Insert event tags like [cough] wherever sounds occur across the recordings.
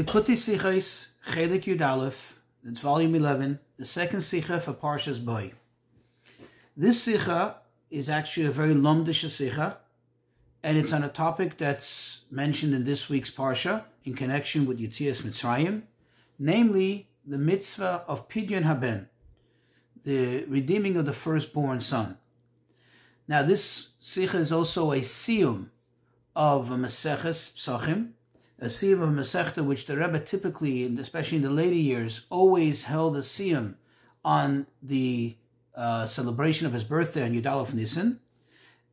Likutei Sichos, Chelik Yud Aleph, it's volume 11, the second Sicha for Parshas Boy. This Sicha is actually a very lumdish Sicha, and it's on a topic that's mentioned in this week's Parsha in connection with Yitzias Mitzrayim, namely the mitzvah of Pidyon Haben, the redeeming of the firstborn son. Now, this Sicha is also a siyum of a Maseches Psachim, a siyum of Masechta, which the Rebbe typically, and especially in the later years, always held a siyum on the uh, celebration of his birthday on Yudalef Nisan.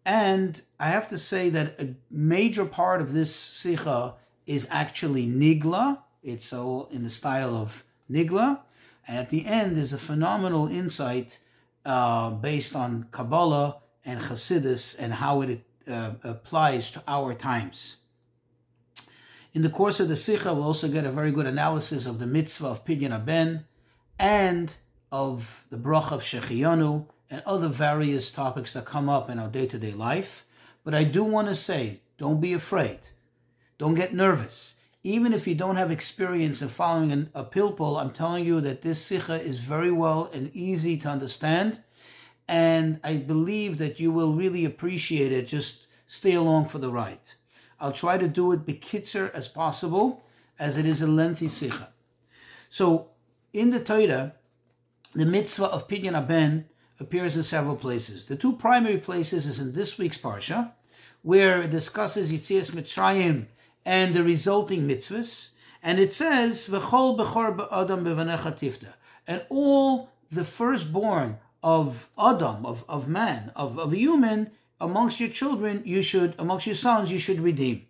And I have to say that a major part of this Sicha is actually Nigla. It's all in the style of Nigla. And at the end is a phenomenal insight uh, based on Kabbalah and Chassidus and how it uh, applies to our times. In the course of the Sikha, we'll also get a very good analysis of the mitzvah of Pidyon Aben and of the brach of Shechiyanu and other various topics that come up in our day to day life. But I do want to say, don't be afraid. Don't get nervous. Even if you don't have experience in following an, a pilpul, I'm telling you that this sikha is very well and easy to understand. And I believe that you will really appreciate it. Just stay along for the ride. I'll try to do it bekitzer as possible, as it is a lengthy sikha. So, in the Torah, the mitzvah of Pidyon Aben appears in several places. The two primary places is in this week's parsha, where it discusses Yitzias Mitzrayim and the resulting mitzvahs, and it says V'chol bechor Adam bevanecha tifta, and all the firstborn of Adam, of, of man, of, of a human, amongst your children, you should, amongst your sons, you should redeem.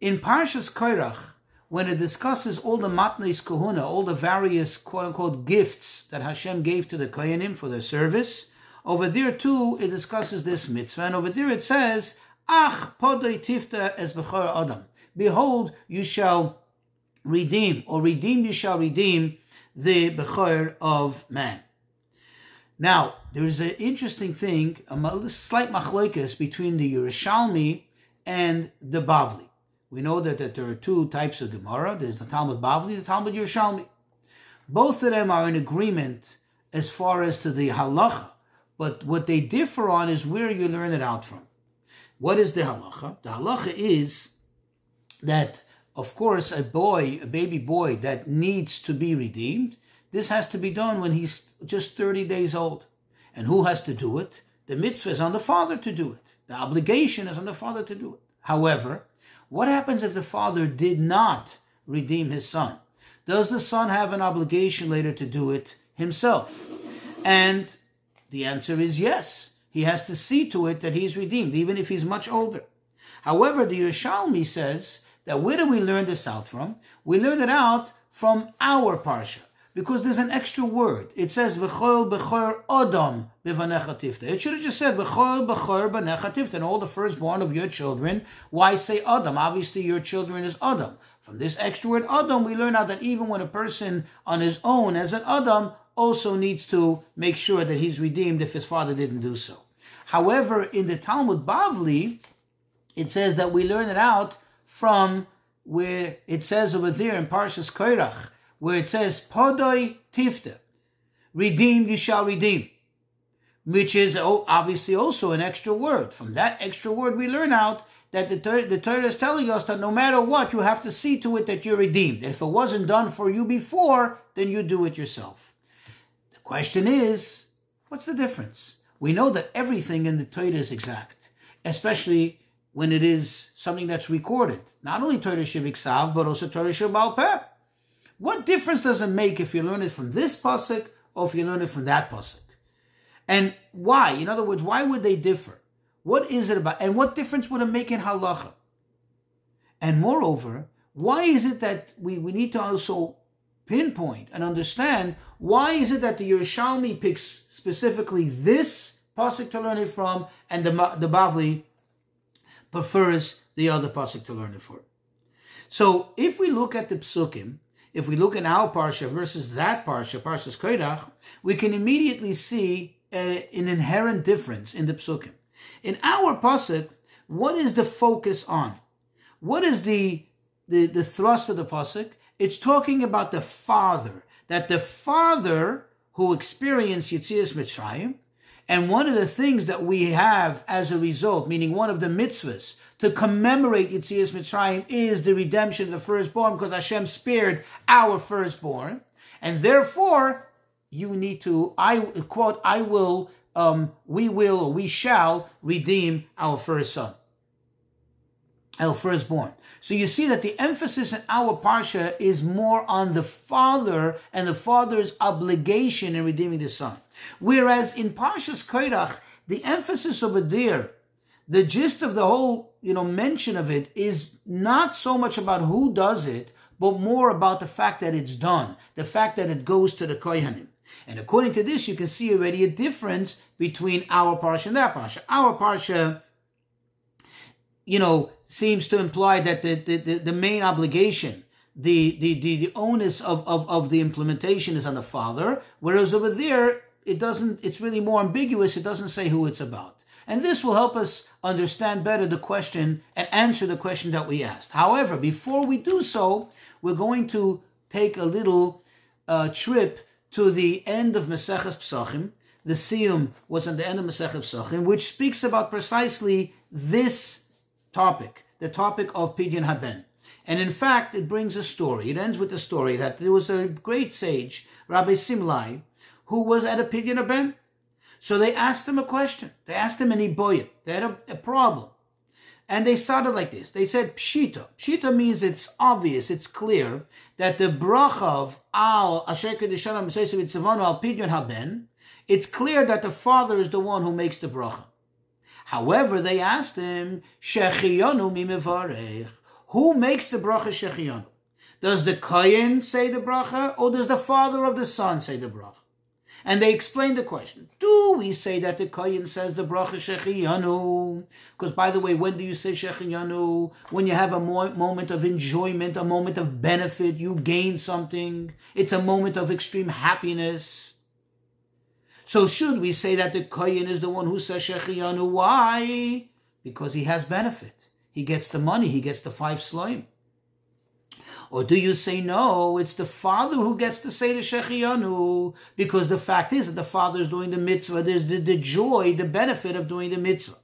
In Parshas Koirach, when it discusses all the matnes kahuna, all the various quote unquote gifts that Hashem gave to the kohenim for their service, over there too it discusses this mitzvah, and over there it says, Ach podoi tifta es bechor adam. Behold, you shall redeem, or redeem you shall redeem the bechor of man. Now, there is an interesting thing, a slight machloikas between the Yerushalmi and the Bavli. We know that, that there are two types of Gemara. There's the Talmud Bavli, the Talmud Yerushalmi. Both of them are in agreement as far as to the halacha, but what they differ on is where you learn it out from. What is the halacha? The halacha is that, of course, a boy, a baby boy that needs to be redeemed, this has to be done when he's just 30 days old. And who has to do it? The mitzvah is on the father to do it. The obligation is on the father to do it. However, what happens if the father did not redeem his son? Does the son have an obligation later to do it himself? And the answer is yes. He has to see to it that he's redeemed, even if he's much older. However, the Yerushalmi says that where do we learn this out from? We learn it out from our parsha because there's an extra word. It says v'chol b'chor odom b'vanecha tifta. It should have just said v'chol b'chor b'vanecha and all the firstborn of your children. Why say Adam? Obviously, your children is Adam. From this extra word Adam, we learn out that even when a person on his own as an Adam also needs to make sure that he's redeemed if his father didn't do so. However, in the Talmud Bavli, it says that we learn it out from where it says over there in Parshas Koirach, where it says podoi tifta, redeem you shall redeem, which is obviously also an extra word. From that extra word, we learn out that the, the Torah is telling us that no matter what, you have to see to it that you're redeemed. And if it wasn't done for you before, then you do it yourself. The question is, what's the difference? We know that everything in the Torah is exact, especially when it is something that's recorded. Not only Torah Shebiksav, but also Torah Shebal Peh. What difference does it make if you learn it from this pasuk or if you learn it from that pasuk? And why? In other words, why would they differ? What is it about? And what difference would it make in halacha? And moreover, why is it that we, we need to also pinpoint and understand why is it that the Yerushalmi picks specifically this pasuk to learn it from, and the the Bavli prefers the other pasuk to learn it for. So if we look at the psukim, if we look in our parsha versus that parsha, Parshas Koirach, we can immediately see a, an inherent difference in the psukim. In our pasuk, what is the focus on? What is the, the, the thrust of the pasuk? It's talking about the father, that the father who experienced Yitzias Mitzrayim, and one of the things that we have as a result, meaning one of the mitzvahs to commemorate Yitzias Mitzrayim is the redemption of the firstborn because Hashem spared our firstborn. And therefore, you need to, I quote, I will, um, we will, we shall redeem our first son, our firstborn. So you see that the emphasis in our parsha is more on the father and the father's obligation in redeeming the son. Whereas in Parshas Korach, the emphasis over there, the gist of the whole, you know, mention of it is not so much about who does it, but more about the fact that it's done, the fact that it goes to the Kohanim. And according to this, you can see already a difference between our parsha and that parsha. Our parsha, you know, seems to imply that the, the, the, the main obligation, the, the, the, the onus of, of, of the implementation is on the father, whereas over there, it doesn't, it's really more ambiguous. It doesn't say who it's about. And this will help us understand better the question and answer the question that we asked. However, before we do so, we're going to take a little uh, trip to the end of Maseches Psachim. The Siyum was on the end of Maseches Psachim, which speaks about precisely this topic, the topic of Pidyon Haben. And in fact, it brings a story. It ends with the story that there was a great sage, Rabbi Simlai, who was at a Pidyon Haben. So they asked him a question. They asked him an Iboyim. They had a, a, problem. And they started like this. They said Pshita. Pshita means it's obvious, it's clear that the bracha of Al Al Pidyon Haben, it's clear that the father is the one who makes the bracha. However, they asked him, Shechiyonu mimevarech. Who makes the bracha Shechiyonu? Does the Kayin say the bracha, or does the father of the son say the bracha? And they explained the question. Do we say that the Kayin says the bracha Shechiyanu? Because by the way, when do you say Shechiyanu? When you have a mo- moment of enjoyment, a moment of benefit, you gain something. It's a moment of extreme happiness. So should we say that the Kohen is the one who says Shechiyanu? Why? Because he has benefit. He gets the money, he gets the five slime. Or do you say no, it's the father who gets to say the Shechiyanu? Because the fact is that the father is doing the mitzvah, there's the, the joy, the benefit of doing the mitzvah.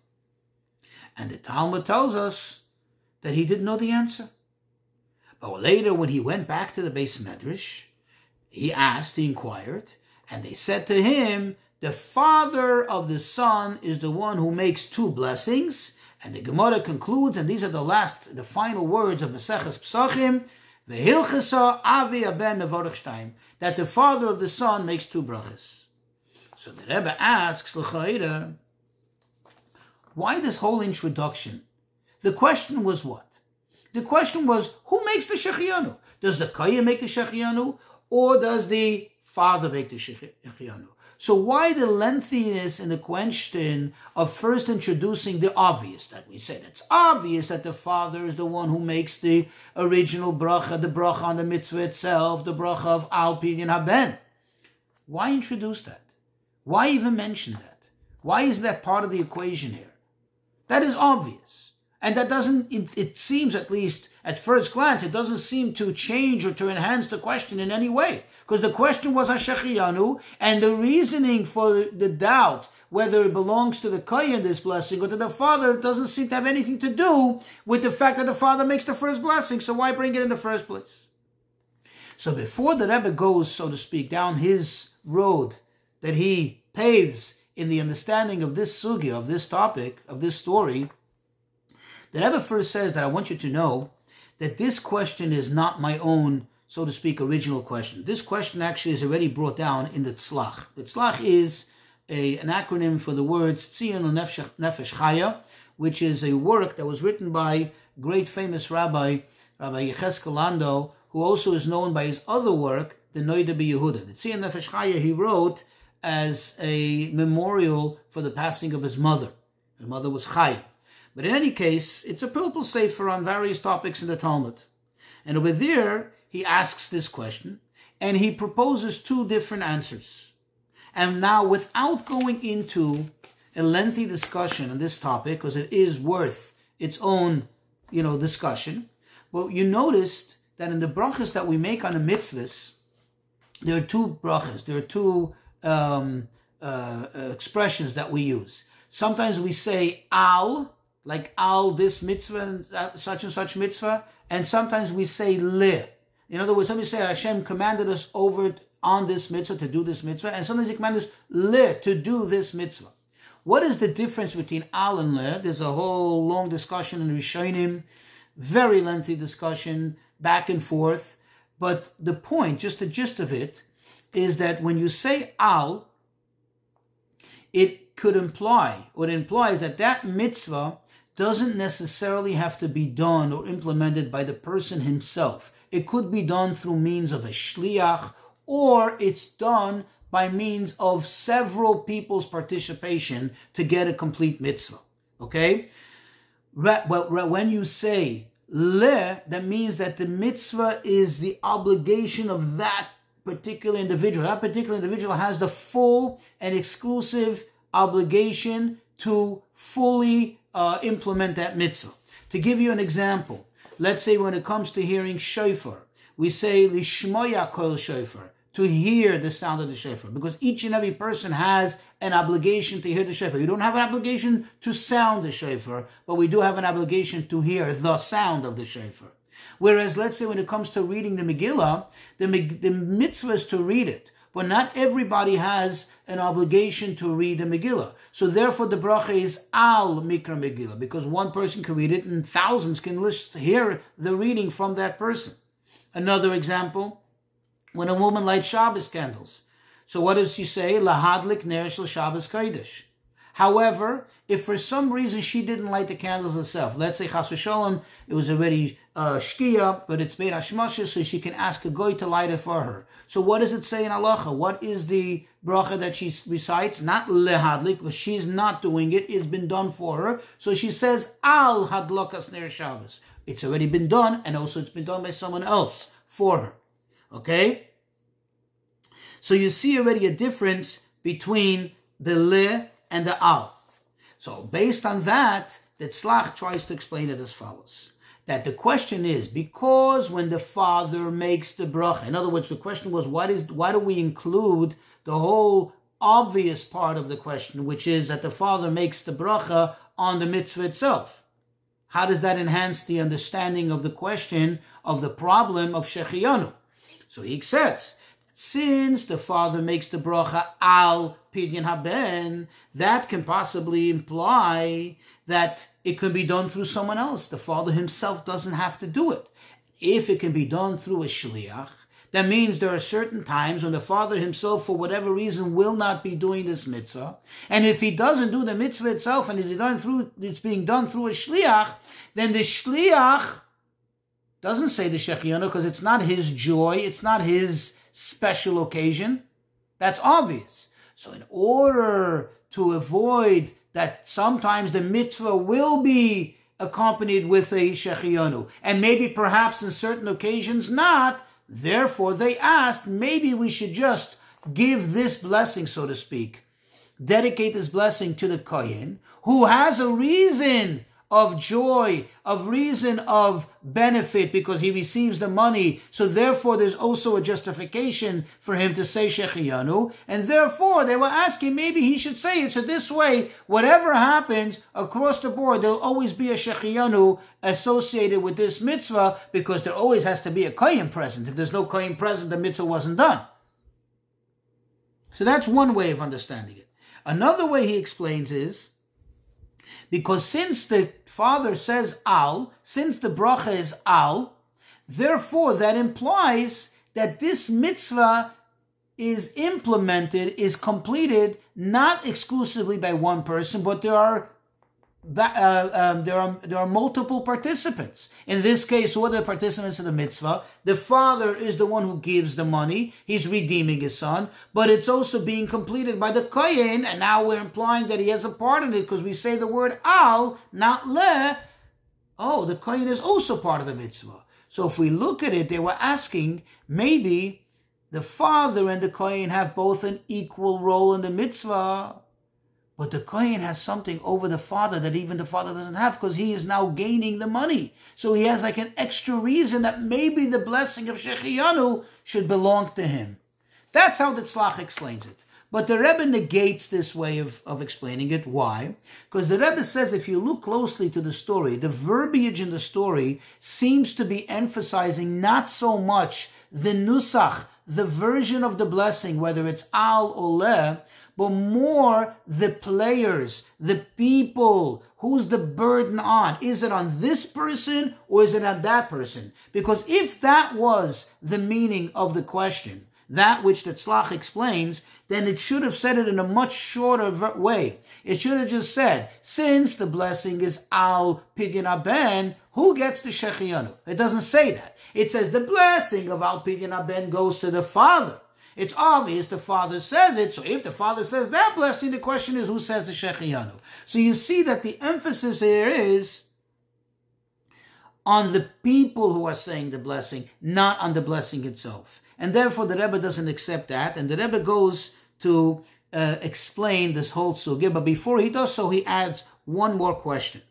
And the Talmud tells us that he didn't know the answer. But later, when he went back to the beis medrash, he asked, he inquired, and they said to him, The father of the son is the one who makes two blessings. And the Gemara concludes, and these are the last, the final words of Maseches Psachim, Vehilchasa Avi Aben mevorech shtayim, that the father of the son makes two brachas. So the Rebbe asks, L'chaira, why this whole introduction? The question was what? The question was, who makes the Shechiyanu? Does the Kaya make the Shechiyanu? Or does the father make the shechianu. So why the lengthiness in the question of first introducing the obvious that we said? It's obvious that the father is the one who makes the original bracha, the bracha on the mitzvah itself, the bracha of Al Pidyon Haben. Why introduce that? Why even mention that? Why is that part of the equation here? That is obvious. And that doesn't, it, it, seems at least at first glance, it doesn't seem to change or to enhance the question in any way because the question was Hashechiyanu, and the reasoning for the doubt whether it belongs to the Kohen, this blessing, or to the father, doesn't seem to have anything to do with the fact that the father makes the first blessing. So why bring it in the first place? So before the Rebbe goes, so to speak, down his road that he paves in the understanding of this sugya, of this topic, of this story, the Rebbe first says that I want you to know that this question is not my own so to speak, original question. This question actually is already brought down in the Tzlach. The Tzlach is a, an acronym for the words Tzion Nefesh Chaya, which is a work that was written by great famous rabbi, Rabbi Yecheskel Landau, who also is known by his other work, the Noida Yehuda. The Tzion Nefesh Chaya he wrote as a memorial for the passing of his mother. His mother was Chaya. But in any case, it's a pilpul sefer on various topics in the Talmud. And over there, he asks this question and he proposes two different answers. And now, without going into a lengthy discussion on this topic, because it is worth its own, you know, discussion, but you noticed that in the brachas that we make on the mitzvahs, there are two brachas. There are two um, uh, expressions that we use. Sometimes we say al, like al this mitzvah and uh, such and such mitzvah, and sometimes we say le. In other words, somebody say Hashem commanded us over on this mitzvah to do this mitzvah, and sometimes He commanded us le to do this mitzvah. What is the difference between al and le? There's a whole long discussion in Rishonim, very lengthy discussion back and forth. But the point, just the gist of it, is that when you say al, it could imply, or it implies that that mitzvah doesn't necessarily have to be done or implemented by the person himself. It could be done through means of a shliach, or it's done by means of several people's participation to get a complete mitzvah. Okay? When you say le, that means that the mitzvah is the obligation of that particular individual. That particular individual has the full and exclusive obligation to fully uh, implement that mitzvah. To give you an example, let's say when it comes to hearing shofar, we say lishmoya kol shofar, to hear the sound of the shofar, because each and every person has an obligation to hear the shofar. You don't have an obligation to sound the shofar, but we do have an obligation to hear the sound of the shofar. Whereas, let's say when it comes to reading the Megillah, the, the mitzvah is to read it, but not everybody has an obligation to read the Megillah. So therefore, the bracha is al mikra Megillah, because one person can read it and thousands can listen, hear the reading from that person. Another example, when a woman lights Shabbos candles. So what does she say? Lahadlik ner shel Shabbos kodesh. However, if for some reason she didn't light the candles herself, let's say chas v'sholem, it was already uh, shkia, but it's made hashmasha, so she can ask a goy to light it for her. So what does it say in halacha? What is the bracha that she recites? Not lehadlik, because she's not doing it. It's been done for her. So she says al hadlokas ner Shabbos. It's already been done, and also it's been done by someone else for her. Okay? So you see already a difference between the le and the al. So based on that, the Tzlach tries to explain it as follows. That the question is, because when the father makes the bracha, in other words, the question was, why, is, why do we include the whole obvious part of the question, which is that the father makes the bracha on the mitzvah itself? How does that enhance the understanding of the question of the problem of Shechiyanu? So he says, since the father makes the bracha al pidyon haben, that can possibly imply that it could be done through someone else. The father himself doesn't have to do it. If it can be done through a shliach, that means there are certain times when the father himself, for whatever reason, will not be doing this mitzvah. And if he doesn't do the mitzvah itself, and it's done through, it's being done through a shliach, then the shliach doesn't say the shechiyonu because it's not his joy, it's not his special occasion. That's obvious. So, in order to avoid that sometimes the mitzvah will be accompanied with a shechiyanu, and maybe perhaps in certain occasions not, therefore they asked maybe we should just give this blessing, so to speak, dedicate this blessing to the Kohen, who has a reason of joy, of reason of benefit because he receives the money. So therefore there's also a justification for him to say Shechiyanu. And therefore they were asking maybe he should say it. So this way, whatever happens across the board, there'll always be a Shechiyanu associated with this mitzvah because there always has to be a Kohen present. If there's no Kohen present, the mitzvah wasn't done. So that's one way of understanding it. Another way he explains is because since the father says al, since the bracha is al, therefore that implies that this mitzvah is implemented, is completed not exclusively by one person, but there are uh, um, there are there are multiple participants. In this case, who are the participants of the mitzvah? The father is the one who gives the money; he's redeeming his son. But it's also being completed by the kohen, and now we're implying that he has a part in it because we say the word al, not le. Oh, the kohen is also part of the mitzvah. So if we look at it, they were asking maybe the father and the kohen have both an equal role in the mitzvah. But the Kohen has something over the father that even the father doesn't have because he is now gaining the money. So he has like an extra reason that maybe the blessing of Shechiyanu should belong to him. That's how the Tzlach explains it. But the Rebbe negates this way of, of explaining it. Why? Because the Rebbe says if you look closely to the story, the verbiage in the story seems to be emphasizing not so much the nusach, the version of the blessing, whether it's al or le, but more the players, the people. Who's the burden on? Is it on this person or is it on that person? Because if that was the meaning of the question, that which the Tzlach explains, then it should have said it in a much shorter way. It should have just said, since the blessing is al pidyon aben, who gets the shechiyanu? It doesn't say that. It says the blessing of al pidyon aben goes to the father. It's obvious the father says it. So if the father says that blessing, the question is who says the Shechiyanu? So you see that the emphasis here is on the people who are saying the blessing, not on the blessing itself. And therefore the Rebbe doesn't accept that. And the Rebbe goes to uh, explain this whole sugya. But before he does so, he adds one more question.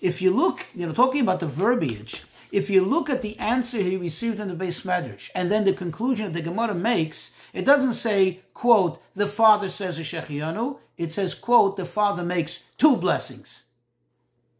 If you look, you know, talking about the verbiage, if you look at the answer he received in the beis Medrash and then the conclusion that the Gemara makes, it doesn't say, quote, the father says a Shechiyanu. It says, quote, the father makes two blessings.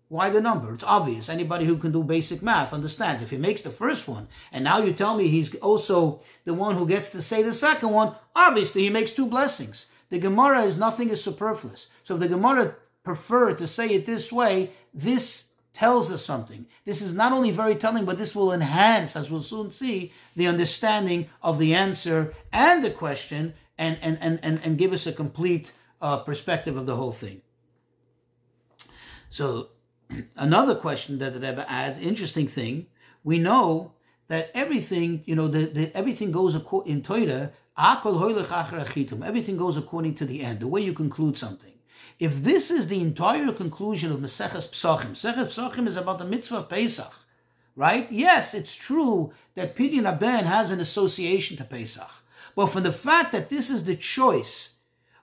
Why the number? It's obvious. Anybody who can do basic math understands. If he makes the first one, and now you tell me he's also the one who gets to say the second one, obviously he makes two blessings. The Gemara is nothing is superfluous. So if the Gemara preferred to say it this way, this tells us something. This is not only very telling, but this will enhance, as we'll soon see, the understanding of the answer and the question and, and, and, and, and give us a complete uh, perspective of the whole thing. So, [clears throat] another question that the Rebbe adds, interesting thing, we know that everything, you know, the, the everything goes in Torah, everything goes according to the end, the way you conclude something. If this is the entire conclusion of Maseches Psachim, Maseches Psachim is about the mitzvah of Pesach, right? Yes, it's true that Pidyon Aben has an association to Pesach. But from the fact that this is the choice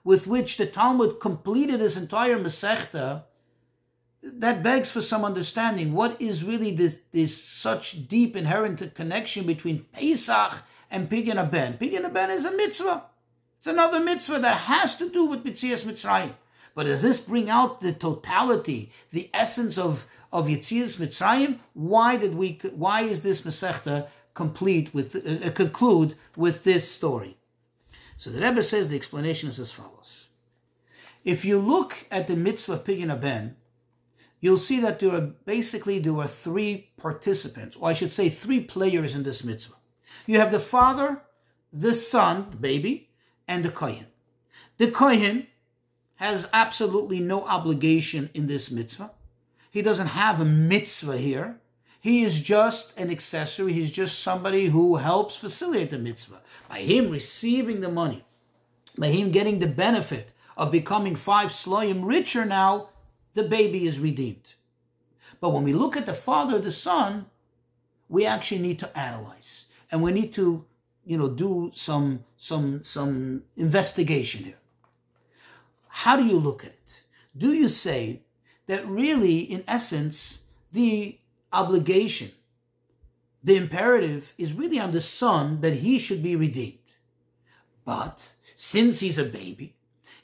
with which the Talmud completed this entire Masechta, that begs for some understanding. What is really this, this such deep inherent connection between Pesach and Pidyon Aben? Pidyon Aben is a mitzvah. It's another mitzvah that has to do with Yitzias Mitzrayim. But does this bring out the totality, the essence of of Yitzias Mitzrayim? Why did we? Why is this Masechta complete with uh, uh, conclude with this story? So the Rebbe says the explanation is as follows. If you look at the mitzvah of Pidyon Aben, you'll see that there are basically there are three participants, or I should say three players in this mitzvah. You have the father, the son, the baby, and the kohen. The kohen has absolutely no obligation in this mitzvah. He doesn't have a mitzvah here. He is just an accessory. He's just somebody who helps facilitate the mitzvah. By him receiving the money, by him getting the benefit of becoming five sloyim richer now, the baby is redeemed. But when we look at the father, the son, we actually need to analyze and we need to, you know, do some some some investigation here. How do you look at it? Do you say that really, in essence, the obligation, the imperative is really on the son that he should be redeemed? But since he's a baby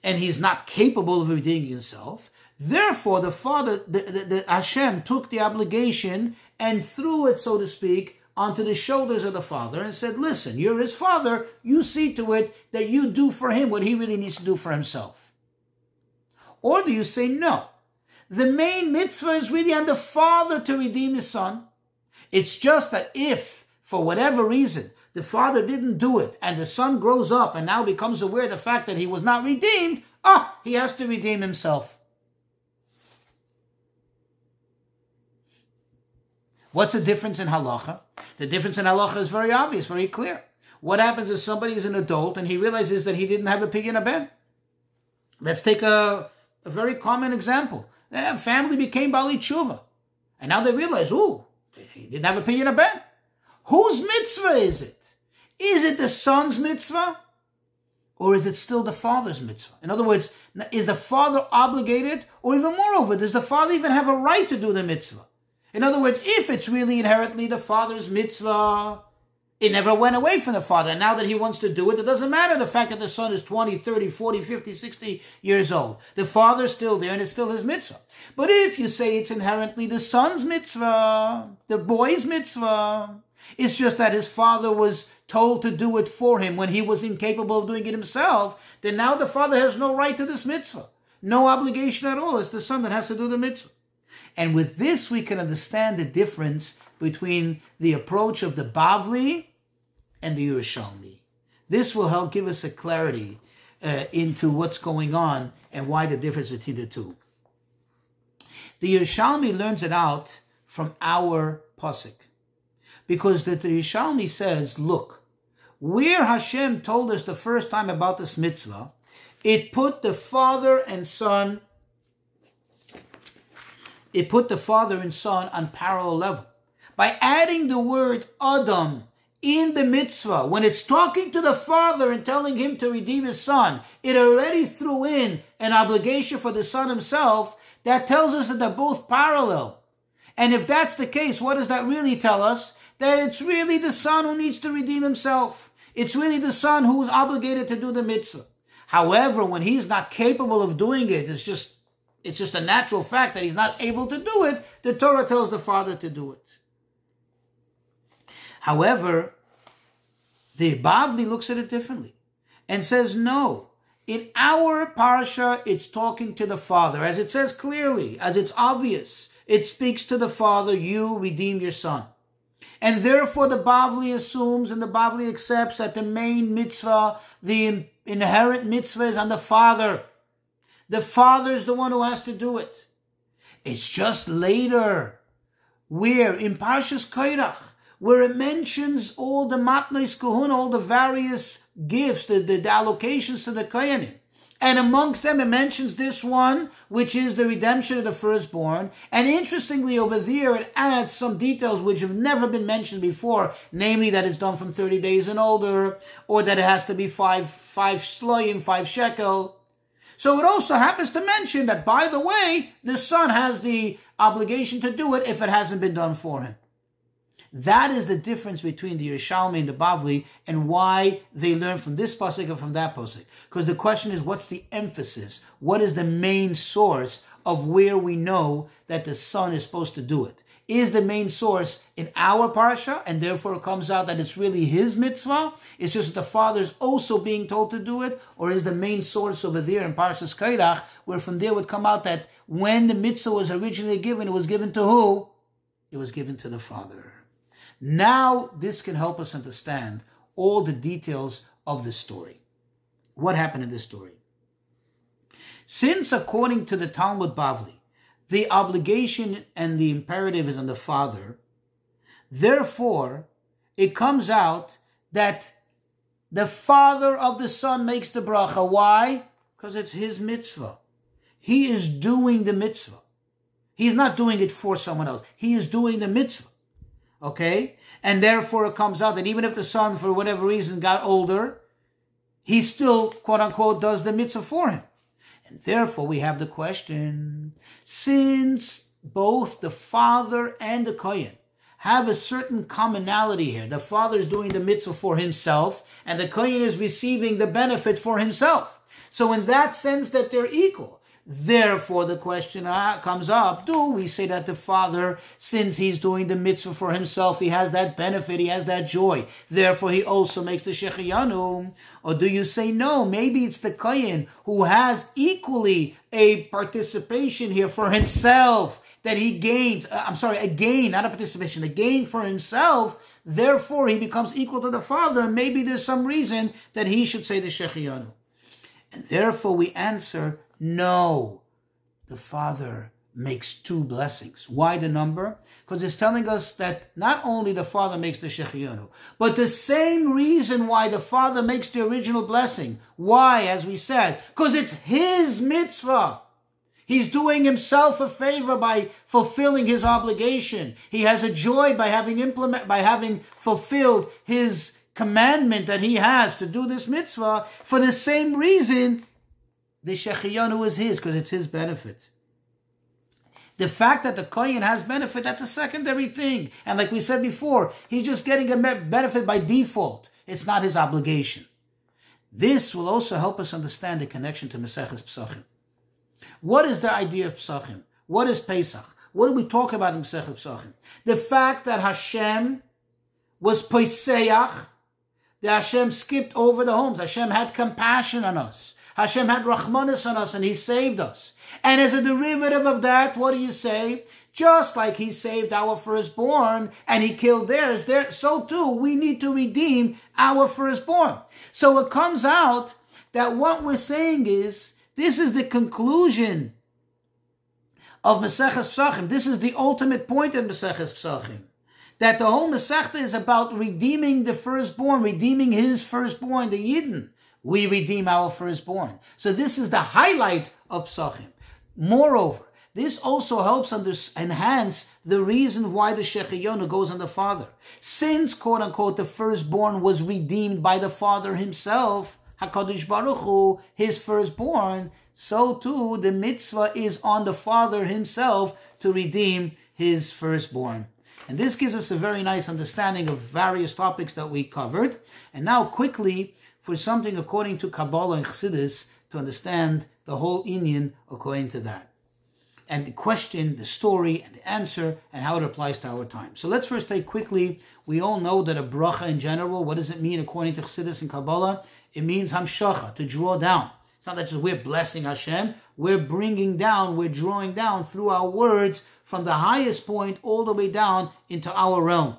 and he's not capable of redeeming himself, therefore the father, the, the, the Hashem took the obligation and threw it, so to speak, onto the shoulders of the father and said, Listen, you're his father. You see to it that you do for him what he really needs to do for himself. Or do you say no? The main mitzvah is really on the father to redeem his son. It's just that if, for whatever reason, the father didn't do it and the son grows up and now becomes aware of the fact that he was not redeemed, ah, he has to redeem himself. What's the difference in halacha? The difference in halacha is very obvious, very clear. What happens if somebody is an adult and he realizes that he didn't have a pidyon aben? Let's take a, a very common example. A family became Bali Tshuva. And now they realize, ooh, he didn't have a pidyon aben. Whose mitzvah is it? Is it the son's mitzvah? Or is it still the father's mitzvah? In other words, is the father obligated? Or even moreover, does the father even have a right to do the mitzvah? In other words, if it's really inherently the father's mitzvah, it never went away from the father. Now that he wants to do it, it doesn't matter the fact that the son is 20, 30, 40, 50, 60 years old. The father's still there and it's still his mitzvah. But if you say it's inherently the son's mitzvah, the boy's mitzvah, it's just that his father was told to do it for him when he was incapable of doing it himself, then now the father has no right to this mitzvah. No obligation at all. It's the son that has to do the mitzvah. And with this, we can understand the difference between the approach of the Bavli and the Yerushalmi. This will help give us a clarity uh, into what's going on and why the difference between the two. The Yerushalmi learns it out from our pasuk, because the Yerushalmi says, "Look, where Hashem told us the first time about this mitzvah, it put the father and son it put the father and son on parallel level. By adding the word Adam in the mitzvah, when it's talking to the father and telling him to redeem his son, it already threw in an obligation for the son himself that tells us that they're both parallel. And if that's the case, what does that really tell us? That it's really the son who needs to redeem himself. It's really the son who is obligated to do the mitzvah. However, when he's not capable of doing it, it's just it's just a natural fact that he's not able to do it, the Torah tells the father to do it. However, the Bavli looks at it differently and says, no, in our parsha, it's talking to the father, as it says clearly, as it's obvious. It speaks to the father, you redeem your son. And therefore, the Bavli assumes and the Bavli accepts that the main mitzvah, the inherent mitzvah, is on the father. The father is the one who has to do it. It's just later, where in Parshas Kairach, where it mentions all the matnos kohun, all the various gifts, the, the, the allocations to the kohanim. And amongst them, it mentions this one, which is the redemption of the firstborn. And interestingly, over there, it adds some details which have never been mentioned before, namely that it's done from 30 days and older, or that it has to be five, five shloim, five shekel. So it also happens to mention that, by the way, the son has the obligation to do it if it hasn't been done for him. That is the difference between the Yerushalmi and the Bavli and why they learn from this pasuk and from that pasuk. Because the question is, what's the emphasis? What is the main source of where we know that the son is supposed to do it? is the main source in our parsha, and therefore it comes out that it's really his mitzvah. It's just the father's also being told to do it, or is the main source over there in Parshas Kairach, where from there would come out that when the mitzvah was originally given, it was given to who? It was given to the father. Now this can help us understand all the details of the story. What happened in this story? Since according to the Talmud Bavli, the obligation and the imperative is on the father. Therefore, it comes out that the father of the son makes the bracha. Why? Because it's his mitzvah. He is doing the mitzvah. He's not doing it for someone else. He is doing the mitzvah. Okay? And therefore it comes out that even if the son, for whatever reason, got older, he still, quote unquote, does the mitzvah for him. And therefore, we have the question since both the father and the Kohen have a certain commonality here, the father is doing the mitzvah for himself, and the Kohen is receiving the benefit for himself. So, in that sense, that they're equal. Therefore, the question uh, comes up do we say that the father, since he's doing the mitzvah for himself, he has that benefit, he has that joy, therefore he also makes the shechiyanu? Or do you say no, maybe it's the kohen who has equally a participation here for himself that he gains, uh, I'm sorry, a gain, not a participation, a gain for himself. Therefore, he becomes equal to the father, maybe there's some reason that he should say the shechiyanu. And therefore, we answer no. The Father makes two blessings. Why the number? Because it's telling us that not only the Father makes the Shechiyonu, but the same reason why the Father makes the original blessing. Why, as we said? Because it's His mitzvah. He's doing himself a favor by fulfilling his obligation. He has a joy by having implement by having fulfilled his commandment that he has to do this mitzvah for the same reason the Shechiyanu is his, because it's his benefit. The fact that the Kohen has benefit, that's a secondary thing. And like we said before, he's just getting a benefit by default. It's not his obligation. This will also help us understand the connection to Maseches Pesachim. What is the idea of Pesachim? What is Pesach? What do we talk about in Maseches Pesachim? The fact that Hashem was Poiseach, that Hashem skipped over the homes. Hashem had compassion on us. Hashem had Rahmanis on us and He saved us. And as a derivative of that, what do you say? Just like He saved our firstborn and He killed theirs, there, so too we need to redeem our firstborn. So it comes out that what we're saying is this is the conclusion of Maseches Pesachim. This is the ultimate point in Maseches Pesachim. That the whole Masechta is about redeeming the firstborn, redeeming his firstborn, the Yidden. We redeem our firstborn. So this is the highlight of Pesachim. Moreover, this also helps under, enhance the reason why the Shechiyonu goes on the father. Since, quote unquote, the firstborn was redeemed by the father himself, HaKadosh Baruch Hu, his firstborn, so too the mitzvah is on the father himself to redeem his firstborn. And this gives us a very nice understanding of various topics that we covered. And now quickly, for something according to Kabbalah and Chassidus, to understand the whole inyan according to that. And the question, the story, and the answer, and how it applies to our time. So let's first take quickly, we all know that a bracha in general, what does it mean according to Chassidus and Kabbalah? It means hamshacha, to draw down. It's not that just we're blessing Hashem, we're bringing down, we're drawing down through our words from the highest point all the way down into our realm.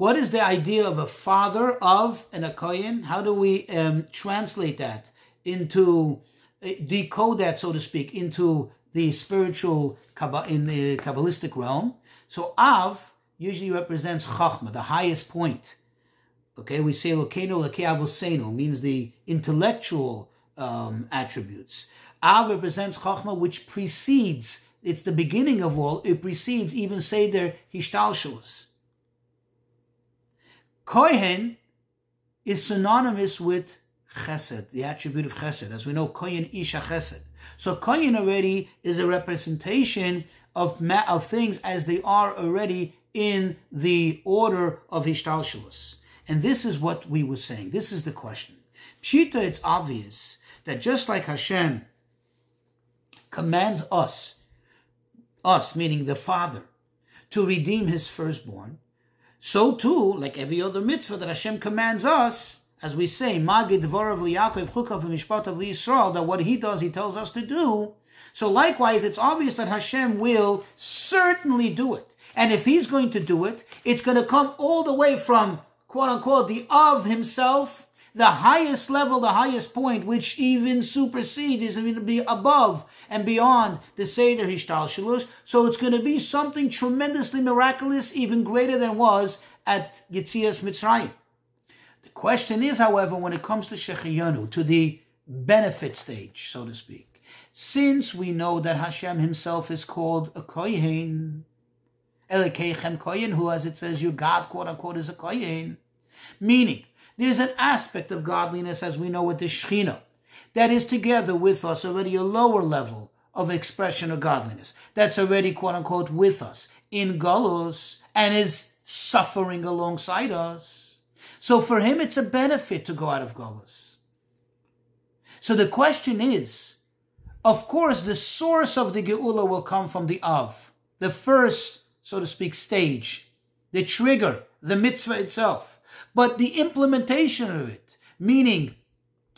What is the idea of a father of an Akoyan? How do we um, translate that into, uh, decode that, so to speak, into the spiritual, in the Kabbalistic realm? So Av usually represents Chachma, the highest point. Okay, we say Lokeno Lake Avoseno means the intellectual um, attributes. Av represents Chachma, which precedes, it's the beginning of all, it precedes even Seder Hishtalshalos. Kohen is synonymous with Chesed, the attribute of Chesed. As we know, Kohen Isha Chesed. So Kohen already is a representation of, of things as they are already in the order of Hishtalshalos. And this is what we were saying. This is the question. Pshita, it's obvious that just like Hashem commands us, us meaning the Father, to redeem his firstborn, so too, like every other mitzvah that Hashem commands us, as we say, Magid Dvorav Liyakov Chukav Mishpatav Yisrael, that what he does, he tells us to do. So likewise, it's obvious that Hashem will certainly do it. And if he's going to do it, it's going to come all the way from quote unquote, the of himself, the highest level, the highest point, which even supersedes, is going to be above and beyond the Seder Hishtalshalus. So it's going to be something tremendously miraculous, even greater than was at Yitzias Mitzrayim. The question is, however, when it comes to Shechiyanu, to the benefit stage, so to speak, since we know that Hashem himself is called a Kohen, Elekechem Kohen, who, as it says, your God, quote unquote, is a Kohen. Meaning, there's an aspect of godliness, as we know with the Shechina, that is together with us already a lower level of expression of godliness. That's already, quote unquote, with us in Galus and is suffering alongside us. So for him, it's a benefit to go out of Galus. So the question is, of course, the source of the Geula will come from the Av, the first so to speak, stage, the trigger, the mitzvah itself. But the implementation of it, meaning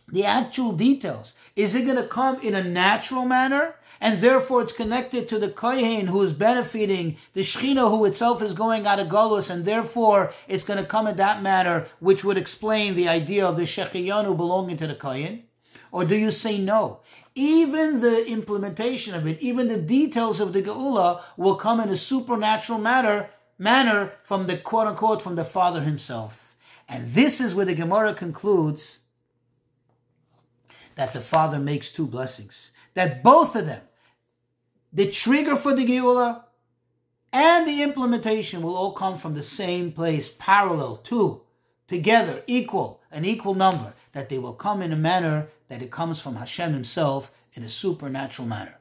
the actual details, is it going to come in a natural manner? And therefore it's connected to the Kohen who is benefiting, the Shechina who itself is going out of Golus, and therefore it's going to come in that manner, which would explain the idea of the Shechiyanu belonging to the Kohen? Or do you say no? even the implementation of it, even the details of the Geula will come in a supernatural manner, manner from the quote unquote from the Father himself. And this is where the Gemara concludes that the Father makes two blessings. That both of them, the trigger for the Geula and the implementation will all come from the same place, parallel to, together, equal, an equal number, that they will come in a manner that it comes from Hashem Himself in a supernatural manner.